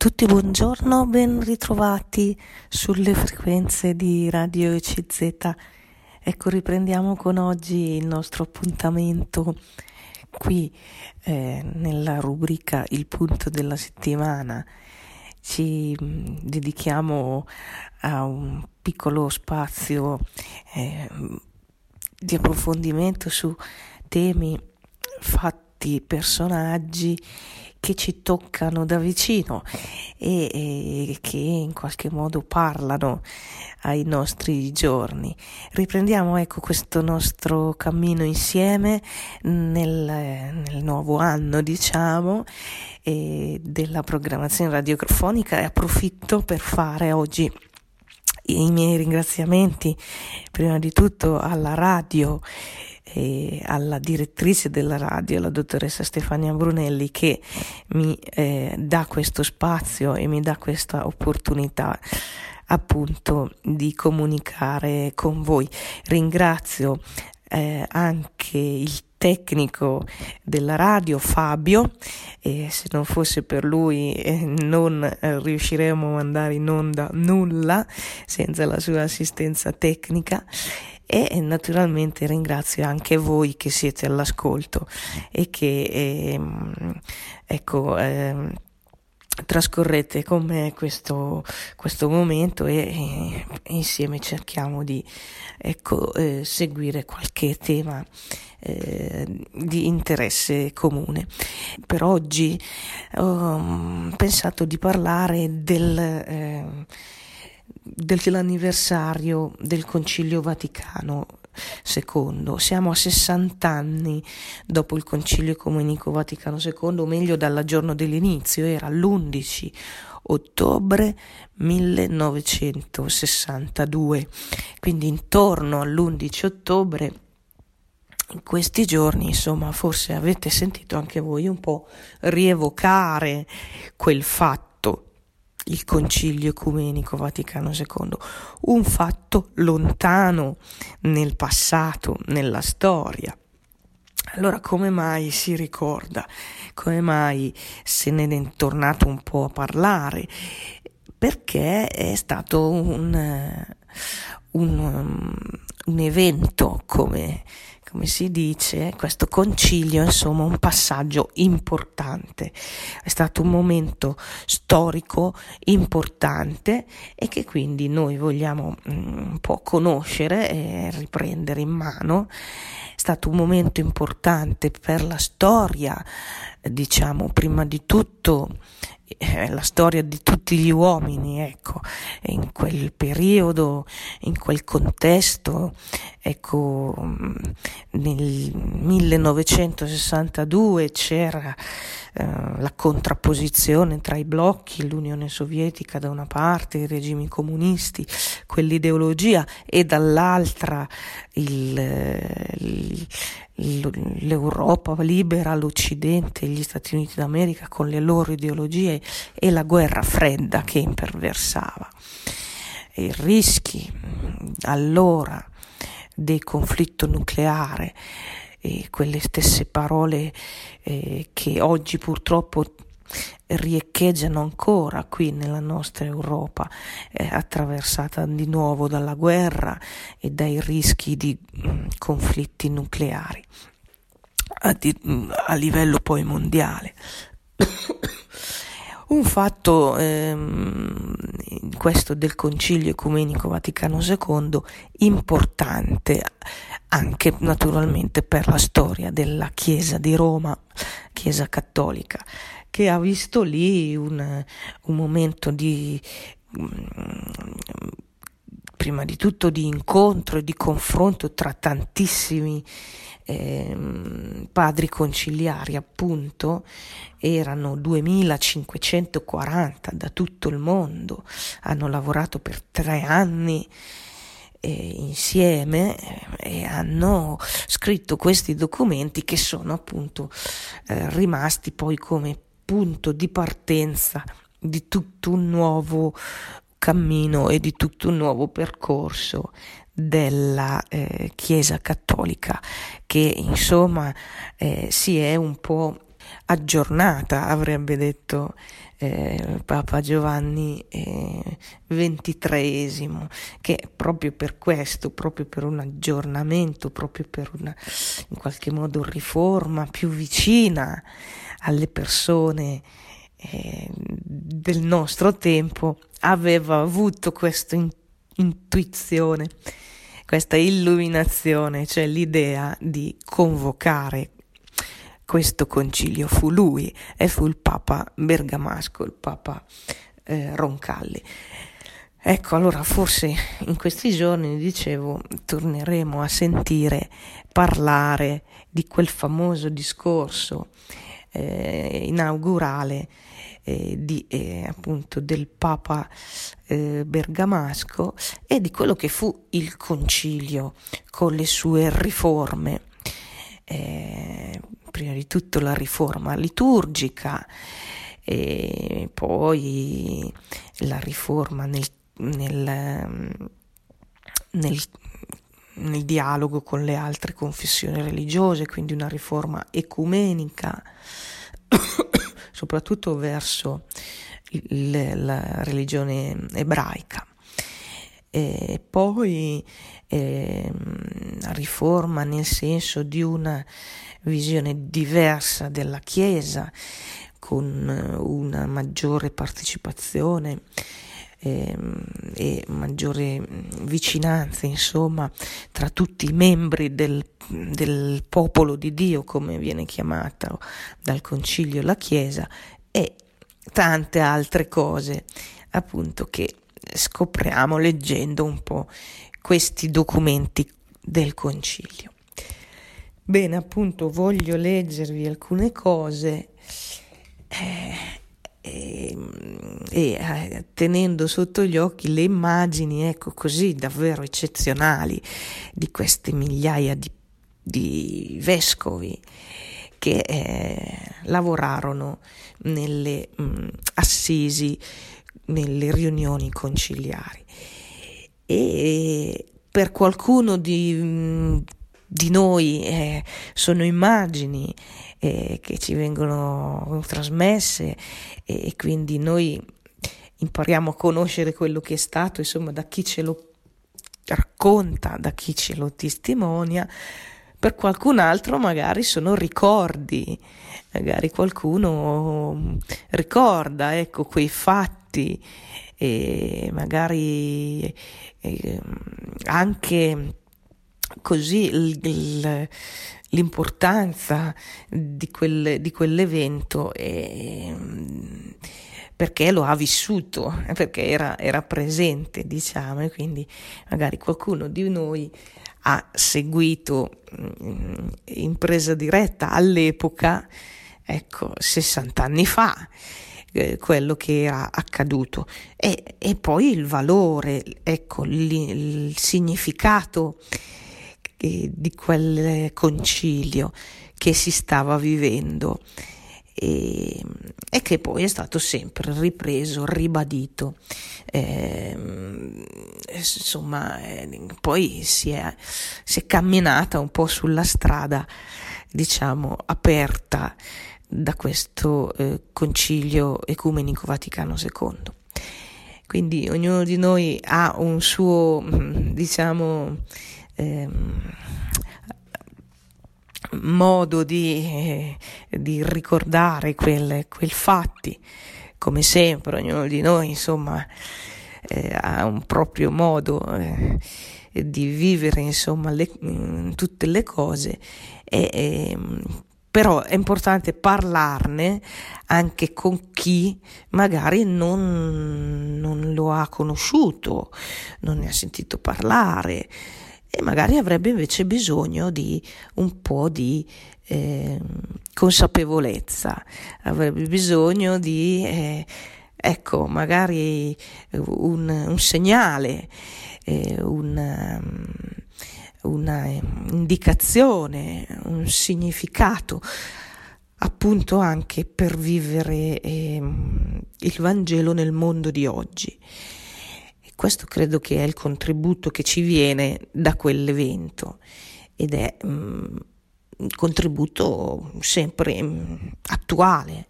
tutti buongiorno, ben ritrovati sulle frequenze di Radio ECZ. Ecco, riprendiamo con oggi il nostro appuntamento qui eh, nella rubrica Il punto della settimana. Ci mm, dedichiamo a un piccolo spazio eh, di approfondimento su temi, fatti, personaggi che ci toccano da vicino e, e, che in qualche modo parlano ai nostri giorni. Riprendiamo ecco questo nostro cammino insieme nel, nel nuovo anno, diciamo, della programmazione radiofonica e approfitto per fare oggi i miei ringraziamenti prima di tutto alla radio e alla direttrice della radio, la dottoressa Stefania Brunelli, che mi eh, dà questo spazio e mi dà questa opportunità appunto di comunicare con voi. Ringrazio eh, anche il tecnico della radio Fabio e se non fosse per lui eh, non eh, riusciremo a andare in onda nulla senza la sua assistenza tecnica e naturalmente ringrazio anche voi che siete all'ascolto e che eh, ecco eh, trascorrete con me questo, questo momento e, e, insieme cerchiamo di ecco, eh, seguire qualche tema eh, di interesse comune. Per oggi ho pensato di parlare del eh, dell'anniversario del Concilio Vaticano II. Siamo a 60 anni dopo il Concilio Ecumenico Vaticano II, o meglio dal giorno dell'inizio, era l'11 ottobre 1962. Quindi intorno all'11 ottobre in questi giorni, insomma, forse avete sentito anche voi un po' rievocare quel fatto il Concilio Ecumenico Vaticano II, un fatto lontano nel passato, nella storia. Allora come mai si ricorda? Come mai se ne è tornato un po' a parlare? Perché è stato un, un, un evento, come come si dice, questo concilio, insomma, un passaggio importante. È stato un momento storico importante e che quindi noi vogliamo mm, un po' conoscere e riprendere in mano. È stato un momento importante per la storia, diciamo, prima di tutto eh, la storia di tutti gli uomini, ecco, in quel periodo, in quel contesto, ecco, mm, nel 1962 c'era eh, la contrapposizione tra i blocchi, l'Unione Sovietica da una parte, i regimi comunisti, quell'ideologia e dall'altra il, il l'Europa libera, l'Occidente, gli Stati Uniti d'America con le loro ideologie e la guerra fredda che imperversava. I rischi allora del conflitto nucleare e quelle stesse parole eh, che oggi purtroppo riecheggiano ancora qui nella nostra Europa, eh, attraversata di nuovo dalla guerra e dai rischi di mh, mm, conflitti nucleari a, di, a livello poi mondiale. Un fatto, ehm, questo del Concilio Ecumenico Vaticano II, importante anche naturalmente per la storia della Chiesa di Roma, Chiesa cattolica, che ha visto lì un, un momento di prima di tutto di incontro e di confronto tra tantissimi eh, padri conciliari, appunto, erano 2540 da tutto il mondo, hanno lavorato per tre anni eh, insieme eh, e hanno scritto questi documenti che sono appunto eh, rimasti poi come punto di partenza di tutto un nuovo cammino e di tutto un nuovo percorso della eh, Chiesa cattolica che insomma eh, si è un po' aggiornata, avrebbe detto eh, Papa Giovanni XXIII, eh, che proprio per questo, proprio per un aggiornamento, proprio per una in qualche modo riforma più vicina alle persone eh, del nostro tempo, aveva avuto questa in- intuizione, questa illuminazione, cioè l'idea di convocare questo concilio fu lui e fu il Papa Bergamasco, il Papa eh, Roncalli. Ecco, allora forse in questi giorni, dicevo, torneremo a sentire parlare di quel famoso discorso eh, inaugurale eh, di, eh, appunto del Papa eh, Bergamasco e di quello che fu il concilio con le sue riforme. Eh, prima di tutto la riforma liturgica poi la riforma nel, nel, nel, nel dialogo con le altre confessioni religiose, quindi una riforma ecumenica, soprattutto verso il, la religione ebraica. E poi eh, riforma nel senso di una visione diversa della Chiesa, con una maggiore partecipazione eh, e maggiore vicinanza, insomma, tra tutti i membri del, del popolo di Dio, come viene chiamata dal Concilio la Chiesa, e tante altre cose, appunto, che scopriamo leggendo un po' questi documenti del concilio. Bene, appunto voglio leggervi alcune cose eh, e, e eh, tenendo sotto gli occhi le immagini, ecco così davvero eccezionali di queste migliaia di, di vescovi che eh, lavorarono nelle mh, mm, assisi nelle riunioni conciliari. E per qualcuno di, di noi eh, sono immagini eh, che ci vengono trasmesse e, e quindi noi impariamo a conoscere quello che è stato, insomma, da chi ce lo racconta, da chi ce lo testimonia. Per qualcun altro magari sono ricordi, magari qualcuno ricorda ecco, quei fatti e magari eh, anche così l'importanza di, quel, di quell'evento e, perché lo ha vissuto, perché era, era presente, diciamo, e quindi magari qualcuno di noi ha seguito in presa diretta all'epoca, ecco, 60 anni fa eh, quello che era accaduto. E, e poi il valore, ecco, il, il significato eh, di quel concilio che si stava vivendo e, e che poi è stato sempre ripreso, ribadito. Eh, insomma, poi si è, si è camminata un po' sulla strada, diciamo, aperta da questo eh, concilio ecumenico Vaticano II. Quindi ognuno di noi ha un suo, mm, diciamo, ehm, modo di, eh, di ricordare quel, quel, fatti. Come sempre, ognuno di noi, insomma, eh, ha un proprio modo eh, di vivere, insomma, le, mm, tutte le cose e, ehm, però è importante parlarne anche con chi magari non, non, lo ha conosciuto, non ne ha sentito parlare e magari avrebbe invece bisogno di un po' di eh, consapevolezza, avrebbe bisogno di, eh, ecco, magari un, un segnale, eh, un... Um, una indicazione, un significato appunto anche per vivere eh, il Vangelo nel mondo di oggi. Questo credo che è il contributo che ci viene da quell'evento ed è mh, mm, contributo sempre mm, attuale.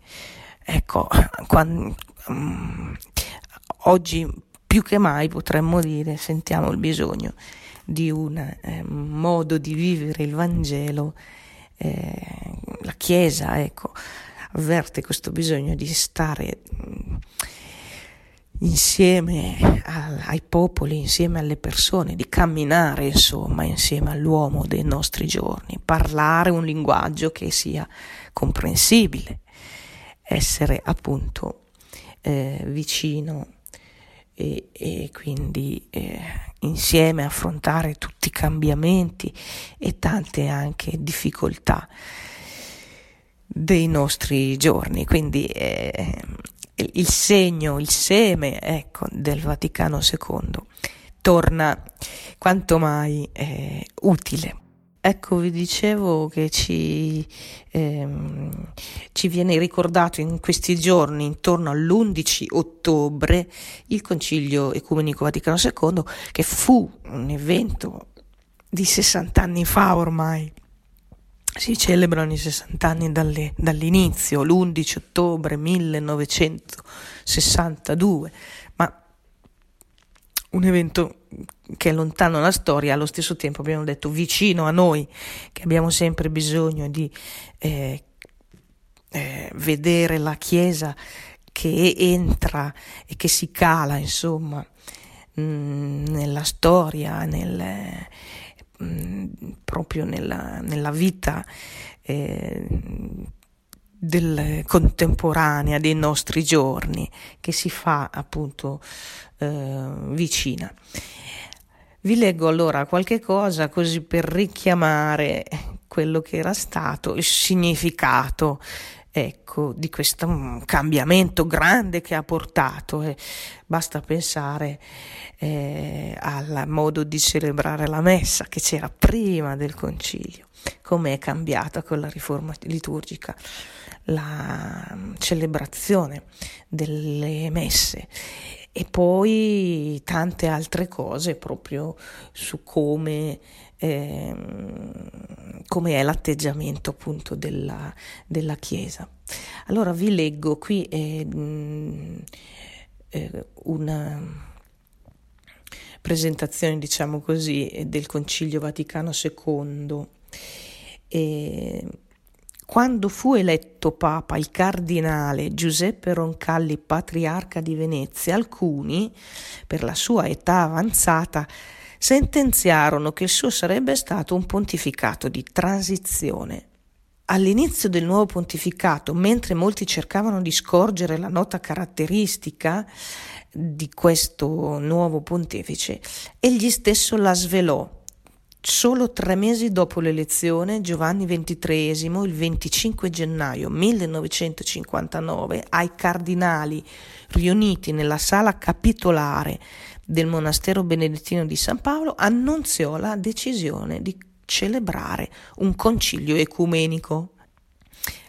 Ecco, quando, um, oggi più che mai potremmo dire sentiamo il bisogno di un eh, modo di vivere il Vangelo. Eh, la Chiesa, ecco, avverte questo bisogno di stare mm, insieme a, ai popoli, insieme alle persone, di camminare insomma insieme all'uomo dei nostri giorni, parlare un linguaggio che sia comprensibile, essere appunto eh, vicino e, e quindi eh, insieme affrontare tutti i cambiamenti e tante anche difficoltà dei nostri giorni. Quindi eh, il segno, il seme ecco, del Vaticano II torna quanto mai eh, utile. Ecco, vi dicevo che ci, ehm, ci, viene ricordato in questi giorni, intorno all'11 ottobre, il Concilio Ecumenico Vaticano II, che fu un evento di 60 anni fa ormai, si celebrano i 60 anni dalle, dall'inizio, l'11 ottobre 1962, ma un evento che è lontano nella storia, allo stesso tempo abbiamo detto vicino a noi, che abbiamo sempre bisogno di eh, eh, vedere la Chiesa che entra e che si cala, insomma, mh, mm, nella storia, nel Proprio nella, nella vita eh, del, contemporanea dei nostri giorni che si fa appunto eh, vicina. Vi leggo allora qualche cosa così per richiamare quello che era stato il significato ecco, di questo cambiamento grande che ha portato. Eh, basta pensare eh, al modo di celebrare la messa che c'era prima del concilio, come è cambiata con la riforma liturgica la mm, celebrazione delle messe e poi tante altre cose proprio su come eh, come è l'atteggiamento appunto della, della Chiesa. Allora vi leggo qui eh, eh, una presentazione, diciamo così, del Concilio Vaticano II. E quando fu eletto Papa il cardinale Giuseppe Roncalli, patriarca di Venezia, alcuni, per la sua età avanzata, sentenziarono che il suo sarebbe stato un pontificato di transizione. All'inizio del nuovo pontificato, mentre molti cercavano di scorgere la nota caratteristica di questo nuovo pontefice, egli stesso la svelò. Solo tre mesi dopo l'elezione, Giovanni XXIII, il 25 gennaio 1959, ai cardinali riuniti nella sala capitolare del monastero benedettino di San Paolo annunziò la decisione di celebrare un concilio ecumenico.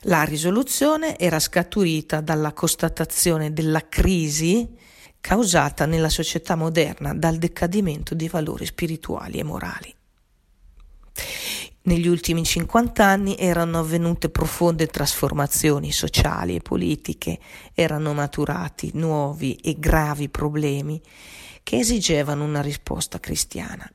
La risoluzione era scaturita dalla constatazione della crisi causata nella società moderna dal decadimento dei valori spirituali e morali. Negli ultimi 50 anni erano avvenute profonde trasformazioni sociali e politiche, erano maturati nuovi e gravi problemi che esigevano una risposta cristiana.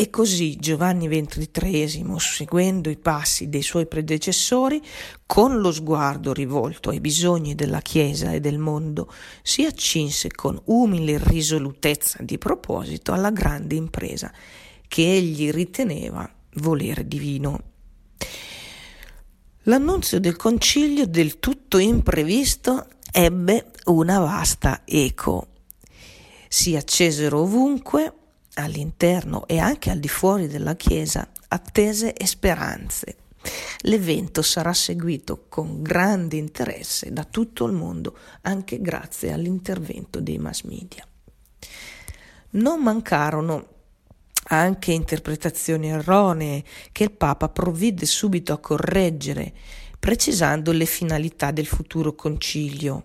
E così Giovanni XXIII, seguendo i passi dei suoi predecessori, con lo sguardo rivolto ai bisogni della Chiesa e del mondo, si accinse con umile risolutezza di proposito alla grande impresa che egli riteneva volere divino. L'annunzio del concilio del tutto imprevisto ebbe una vasta eco. Si accesero ovunque, all'interno e anche al di fuori della Chiesa, attese e speranze. L'evento sarà seguito con grande interesse da tutto il mondo, anche grazie all'intervento dei mass media. Non mancarono anche interpretazioni erronee che il Papa provvide subito a correggere precisando le finalità del futuro concilio.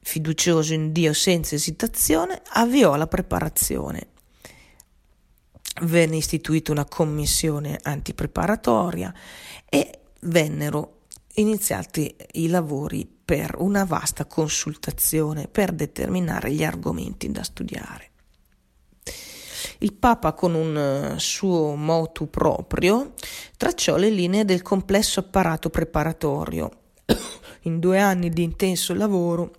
Fiducioso in Dio senza esitazione, avviò la preparazione. venne istituita una commissione antipreparatoria e vennero iniziati i lavori per una vasta consultazione per determinare gli argomenti da studiare. Il Papa, con un eh, suo motu proprio, tracciò le linee del complesso apparato preparatorio. In due anni di intenso lavoro,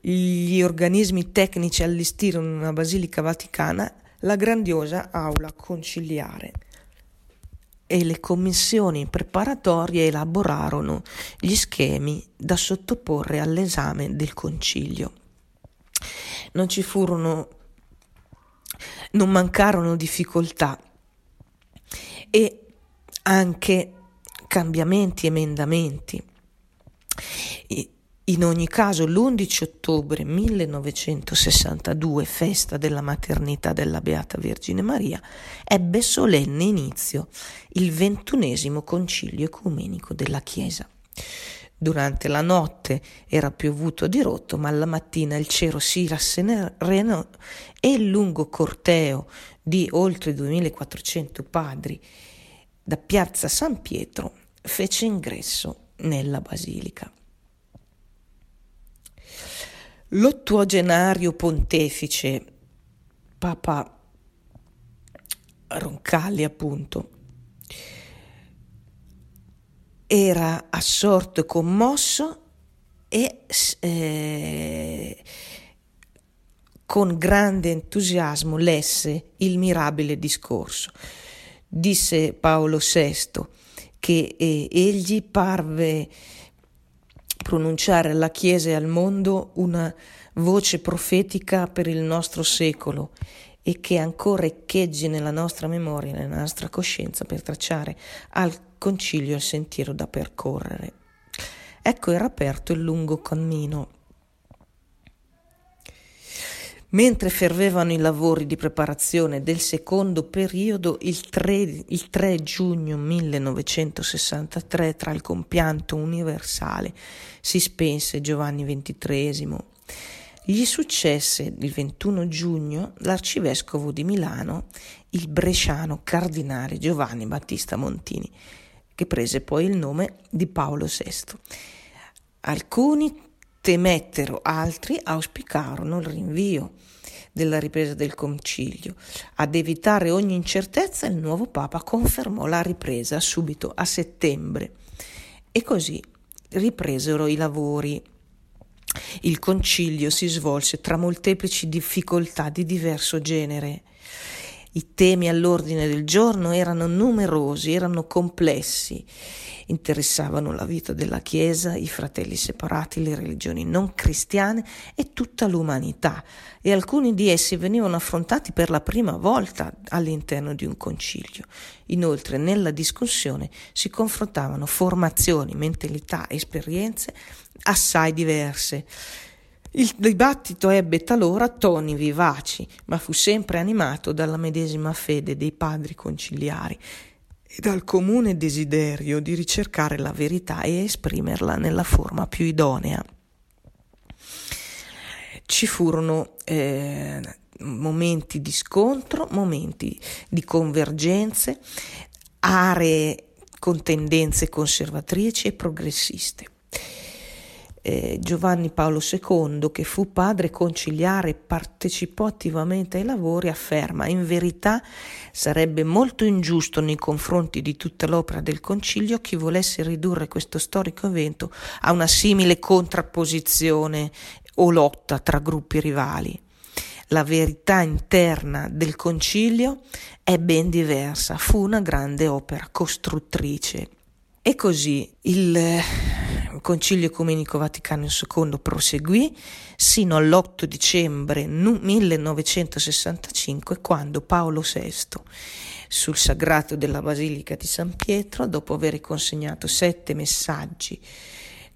gli organismi tecnici allestirono una basilica vaticana la grandiosa aula conciliare e le commissioni preparatorie elaborarono gli schemi da sottoporre all'esame del concilio. Non ci furono, non mancarono difficoltà e anche cambiamenti, emendamenti. In ogni caso, l'11 ottobre 1962, festa della maternità della Beata Vergine Maria, ebbe solenne inizio il ventunesimo concilio ecumenico della Chiesa. Durante la notte era piovuto di rotto, ma alla mattina il cielo si rasserenò e il lungo corteo di oltre 2400 padri da piazza San Pietro fece ingresso nella basilica. L'ottuagenario pontefice Papa Roncalli, appunto, era assorto e commosso e eh, con grande entusiasmo lesse il mirabile discorso. Disse Paolo VI che eh, egli parve pronunciare alla Chiesa e al mondo una voce profetica per il nostro secolo e che ancora echeggi nella nostra memoria nella nostra coscienza per tracciare al concilio il sentiero da percorrere. Ecco era aperto il lungo cammino Mentre fervevano i lavori di preparazione del secondo periodo, il 3, il 3, giugno 1963, tra il compianto universale, si spense Giovanni XXIII. Gli successe il 21 giugno l'arcivescovo di Milano, il bresciano cardinale Giovanni Battista Montini, che prese poi il nome di Paolo VI. Alcuni temettero, altri auspicarono il rinvio della ripresa del concilio. Ad evitare ogni incertezza il nuovo Papa confermò la ripresa subito a settembre e così ripresero i lavori. Il concilio si svolse tra molteplici difficoltà di diverso genere. I temi all'ordine del giorno erano numerosi, erano complessi interessavano la vita della Chiesa, i fratelli separati, le religioni non cristiane e tutta l'umanità e alcuni di essi venivano affrontati per la prima volta all'interno di un concilio. Inoltre nella discussione si confrontavano formazioni, mentalità, esperienze assai diverse. Il dibattito ebbe talora toni vivaci, ma fu sempre animato dalla medesima fede dei padri conciliari e dal comune desiderio di ricercare la verità e esprimerla nella forma più idonea. Ci furono eh, momenti di scontro, momenti di convergenze, aree con tendenze conservatrici e progressiste eh, Giovanni Paolo II, che fu padre conciliare e partecipò attivamente ai lavori, afferma in verità sarebbe molto ingiusto nei confronti di tutta l'opera del concilio chi volesse ridurre questo storico evento a una simile contrapposizione o lotta tra gruppi rivali. La verità interna del concilio è ben diversa, fu una grande opera costruttrice. E così il Concilio Ecumenico Vaticano II proseguì sino all'8 dicembre 1965 quando Paolo VI sul sagrato della Basilica di San Pietro, dopo aver consegnato sette messaggi,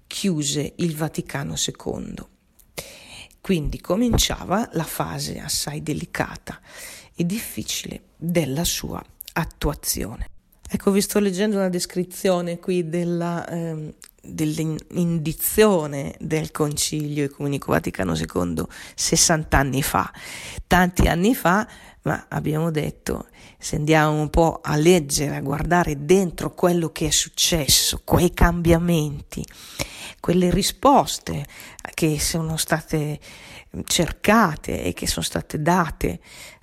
chiuse il Vaticano II. Quindi cominciava la fase assai delicata e difficile della sua attuazione. Ecco, vi sto leggendo una descrizione qui della eh, dell'indizione del Concilio Ecumenico Vaticano II 60 anni fa. Tanti anni fa ma abbiamo detto, se andiamo un po' a leggere, a guardare dentro quello che è successo, quei cambiamenti, quelle risposte che sono state cercate e che sono state date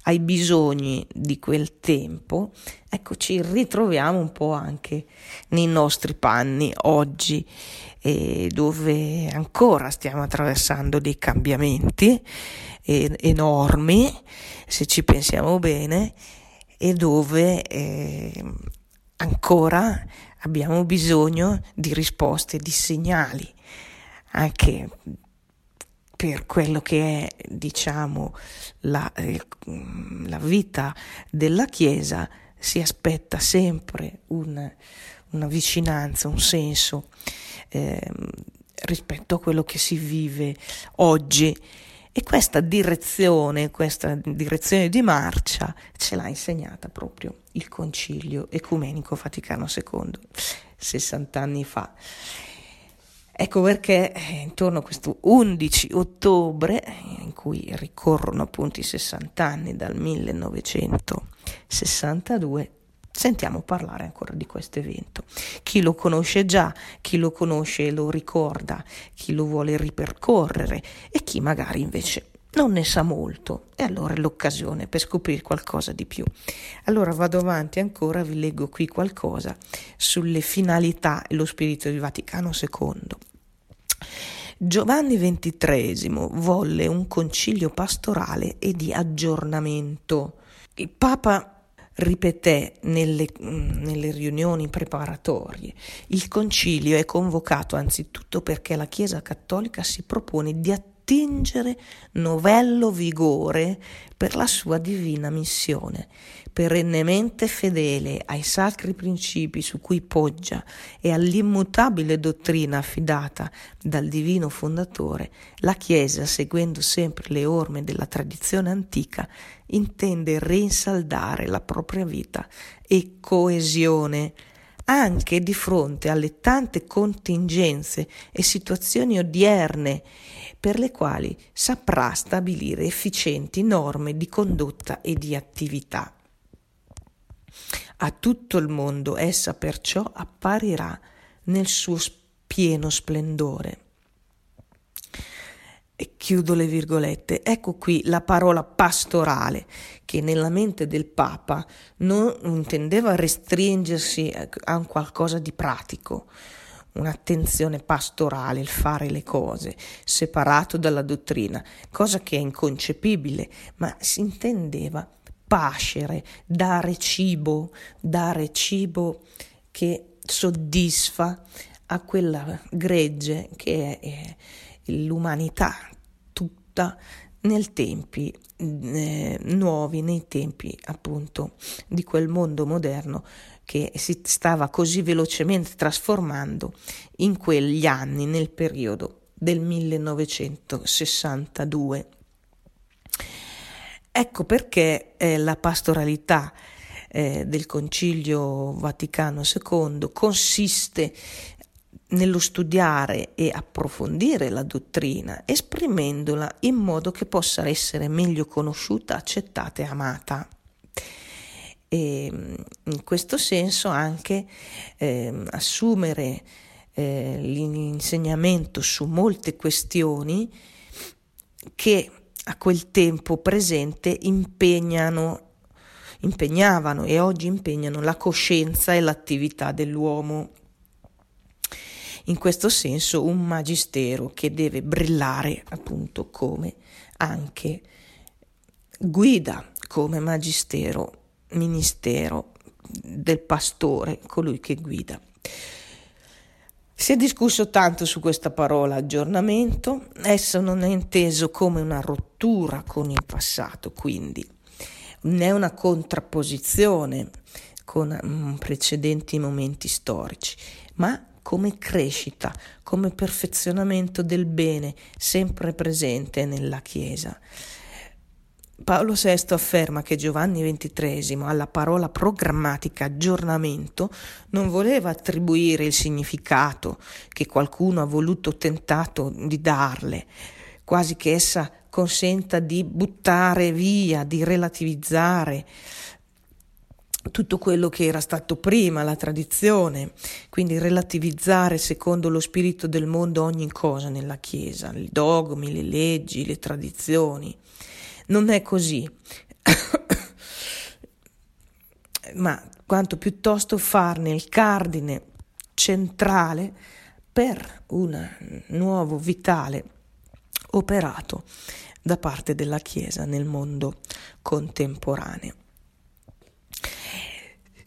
ai bisogni di quel tempo, ecco ci ritroviamo un po' anche nei nostri panni oggi, eh, dove ancora stiamo attraversando dei cambiamenti eh, enormi, se ci pensiamo bene, e dove eh, ancora abbiamo bisogno di risposte, di segnali, anche per quello che è, diciamo, la, eh, la vita della Chiesa, si aspetta sempre un, una vicinanza, un senso eh, rispetto a quello che si vive oggi. E questa direzione, questa direzione di marcia ce l'ha insegnata proprio il Concilio Ecumenico Vaticano II, 60 anni fa. Ecco perché eh, intorno a questo 11 ottobre, in cui ricorrono appunto i 60 anni dal 1962, sentiamo parlare ancora di questo evento. Chi lo conosce già, chi lo conosce e lo ricorda, chi lo vuole ripercorrere e chi magari invece non ne sa molto e allora è l'occasione per scoprire qualcosa di più. Allora vado avanti ancora, vi leggo qui qualcosa sulle finalità e lo spirito del Vaticano II. Giovanni XXIII volle un concilio pastorale e di aggiornamento. Il Papa ripeté nelle, nelle, riunioni preparatorie. Il concilio è convocato anzitutto perché la Chiesa cattolica si propone di attivare attingere novello vigore per la sua divina missione. Perennemente fedele ai sacri principi su cui poggia e all'immutabile dottrina affidata dal divino fondatore, la Chiesa, seguendo sempre le orme della tradizione antica, intende rinsaldare la propria vita e coesione anche di fronte alle tante contingenze e situazioni odierne per le quali saprà stabilire efficienti norme di condotta e di attività. A tutto il mondo essa perciò apparirà nel suo pieno splendore. E chiudo le virgolette. Ecco qui la parola pastorale, che nella mente del Papa non intendeva restringersi a un qualcosa di pratico, un'attenzione pastorale, il fare le cose, separato dalla dottrina, cosa che è inconcepibile, ma si intendeva pascere, dare cibo, dare cibo che soddisfa a quella gregge che è l'umanità tutta nei tempi eh, nuovi, nei tempi appunto di quel mondo moderno che si stava così velocemente trasformando in quegli anni, nel periodo del 1962. Ecco perché eh, la pastoralità eh, del Concilio Vaticano II consiste nello studiare e approfondire la dottrina, esprimendola in modo che possa essere meglio conosciuta, accettata e amata e in questo senso anche eh, assumere eh, l'insegnamento su molte questioni che a quel tempo presente impegnano, impegnavano e oggi impegnano la coscienza e l'attività dell'uomo. In questo senso un magistero che deve brillare appunto come anche guida, come magistero ministero del pastore, colui che guida. Si è discusso tanto su questa parola aggiornamento, esso non è inteso come una rottura con il passato, quindi né una contrapposizione con mm, precedenti momenti storici, ma come crescita, come perfezionamento del bene sempre presente nella Chiesa. Paolo VI afferma che Giovanni XXIII alla parola programmatica aggiornamento non voleva attribuire il significato che qualcuno ha voluto tentato di darle, quasi che essa consenta di buttare via, di relativizzare tutto quello che era stato prima, la tradizione, quindi relativizzare secondo lo spirito del mondo ogni cosa nella Chiesa, i dogmi, le leggi, le tradizioni. Non è così, ma quanto piuttosto farne il cardine centrale per un nuovo vitale operato da parte della Chiesa nel mondo contemporaneo.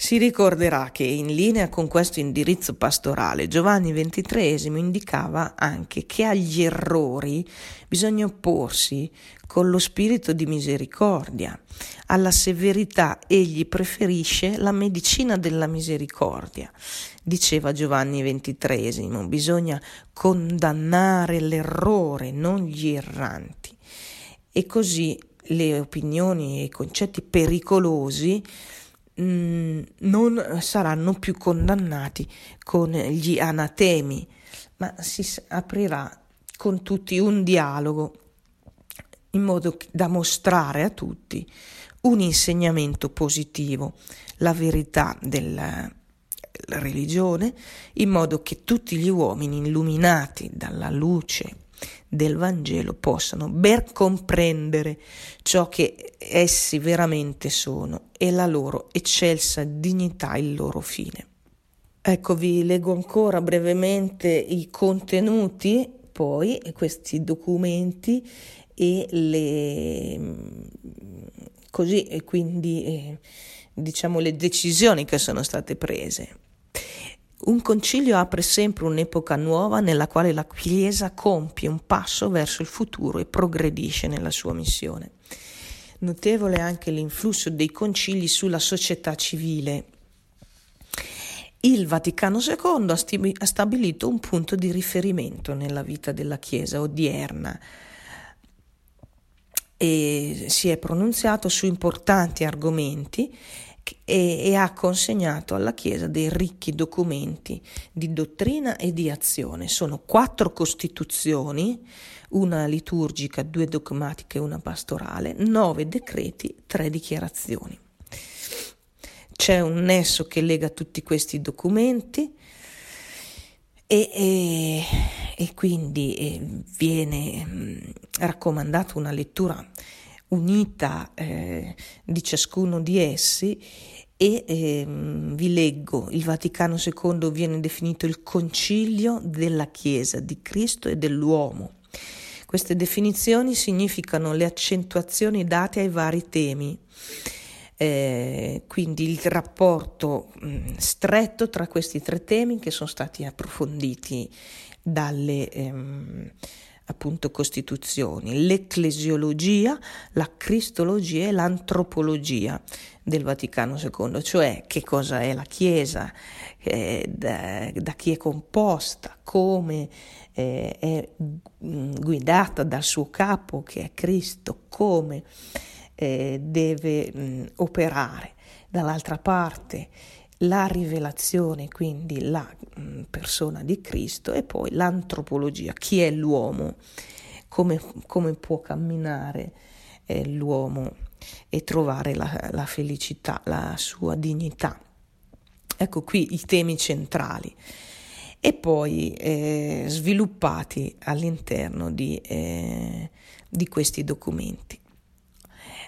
Si ricorderà che in linea con questo indirizzo pastorale Giovanni XXIII indicava anche che agli errori bisogna opporsi con lo spirito di misericordia. Alla severità egli preferisce la medicina della misericordia. Diceva Giovanni XXIII, bisogna condannare l'errore, non gli erranti. E così le opinioni e i concetti pericolosi Mm, non saranno più condannati con gli anatemi, ma si aprirà con tutti un dialogo in modo da mostrare a tutti un insegnamento positivo, la verità della religione, in modo che tutti gli uomini illuminati dalla luce del Vangelo possano ben comprendere ciò che essi veramente sono e la loro eccelsa dignità, il loro fine. Ecco, vi leggo ancora brevemente i contenuti, poi questi documenti e le così e quindi eh, diciamo le decisioni che sono state prese. Un concilio apre sempre un'epoca nuova nella quale la Chiesa compie un passo verso il futuro e progredisce nella sua missione. Notevole anche l'influsso dei concili sulla società civile. Il Vaticano II ha stabilito un punto di riferimento nella vita della Chiesa odierna e si è pronunziato su importanti argomenti e, e, ha consegnato alla Chiesa dei ricchi documenti di dottrina e di azione. Sono quattro costituzioni, una liturgica, due dogmatiche e una pastorale, nove decreti, tre dichiarazioni. C'è un nesso che lega tutti questi documenti e, e, e quindi eh, viene mm, raccomandata una lettura unita eh, di ciascuno di essi e eh, vi leggo, il Vaticano II viene definito il concilio della Chiesa, di Cristo e dell'uomo. Queste definizioni significano le accentuazioni date ai vari temi, eh, quindi il rapporto mh, stretto tra questi tre temi che sono stati approfonditi dalle... Ehm, appunto costituzioni, l'ecclesiologia, la cristologia e l'antropologia del Vaticano II, cioè che cosa è la Chiesa, eh, da, da, chi è composta, come eh, è mm, guidata dal suo capo che è Cristo, come eh, deve mh, mm, operare. Dall'altra parte la rivelazione, quindi la mm, persona di Cristo, e poi l'antropologia, chi è l'uomo, come, come può camminare eh, l'uomo e trovare la, la felicità, la sua dignità. Ecco qui i temi centrali e poi eh, sviluppati all'interno di, eh, di questi documenti.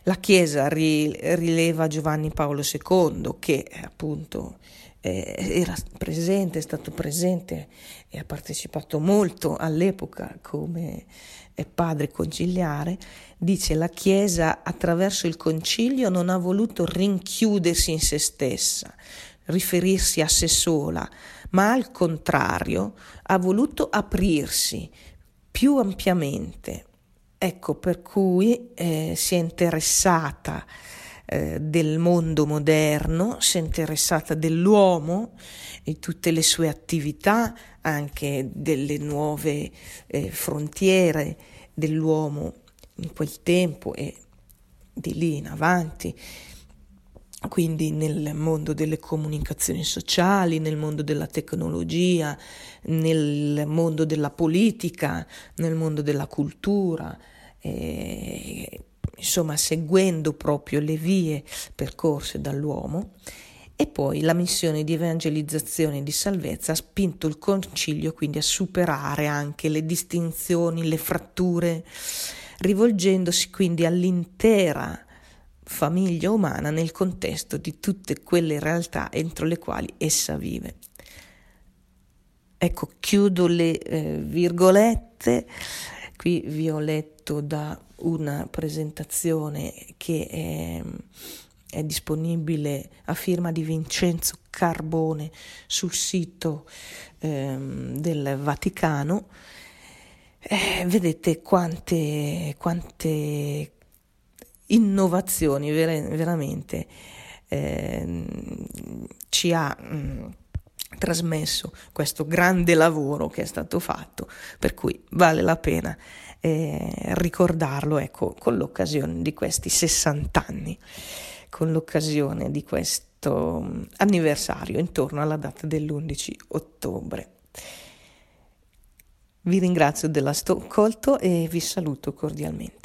La Chiesa rileva Giovanni Paolo II che appunto eh, era presente, è stato presente e ha partecipato molto all'epoca come eh, padre conciliare, dice la Chiesa attraverso il concilio non ha voluto rinchiudersi in se stessa, riferirsi a sé sola, ma al contrario ha voluto aprirsi più ampiamente Ecco per cui eh, si è interessata eh, del mondo moderno, si è interessata dell'uomo e tutte le sue attività, anche delle nuove eh, frontiere dell'uomo in quel tempo e di lì in avanti, quindi nel mondo delle comunicazioni sociali, nel mondo della tecnologia, nel mondo della politica, nel mondo della cultura, eh, insomma seguendo proprio le vie percorse dall'uomo. E poi la missione di evangelizzazione e di salvezza ha spinto il concilio quindi a superare anche le distinzioni, le fratture, rivolgendosi quindi all'intera famiglia umana nel contesto di tutte quelle realtà entro le quali essa vive. Ecco, chiudo le eh, virgolette, qui vi ho letto da una presentazione che è, è disponibile a firma di Vincenzo Carbone sul sito eh, del Vaticano. Eh, vedete quante, quante innovazioni ver- veramente eh, ci ha mh, mm, trasmesso questo grande lavoro che è stato fatto, per cui vale la pena eh, ricordarlo ecco, con l'occasione di questi 60 anni, con l'occasione di questo mm, anniversario intorno alla data dell'11 ottobre. Vi ringrazio dell'ascolto e vi saluto cordialmente.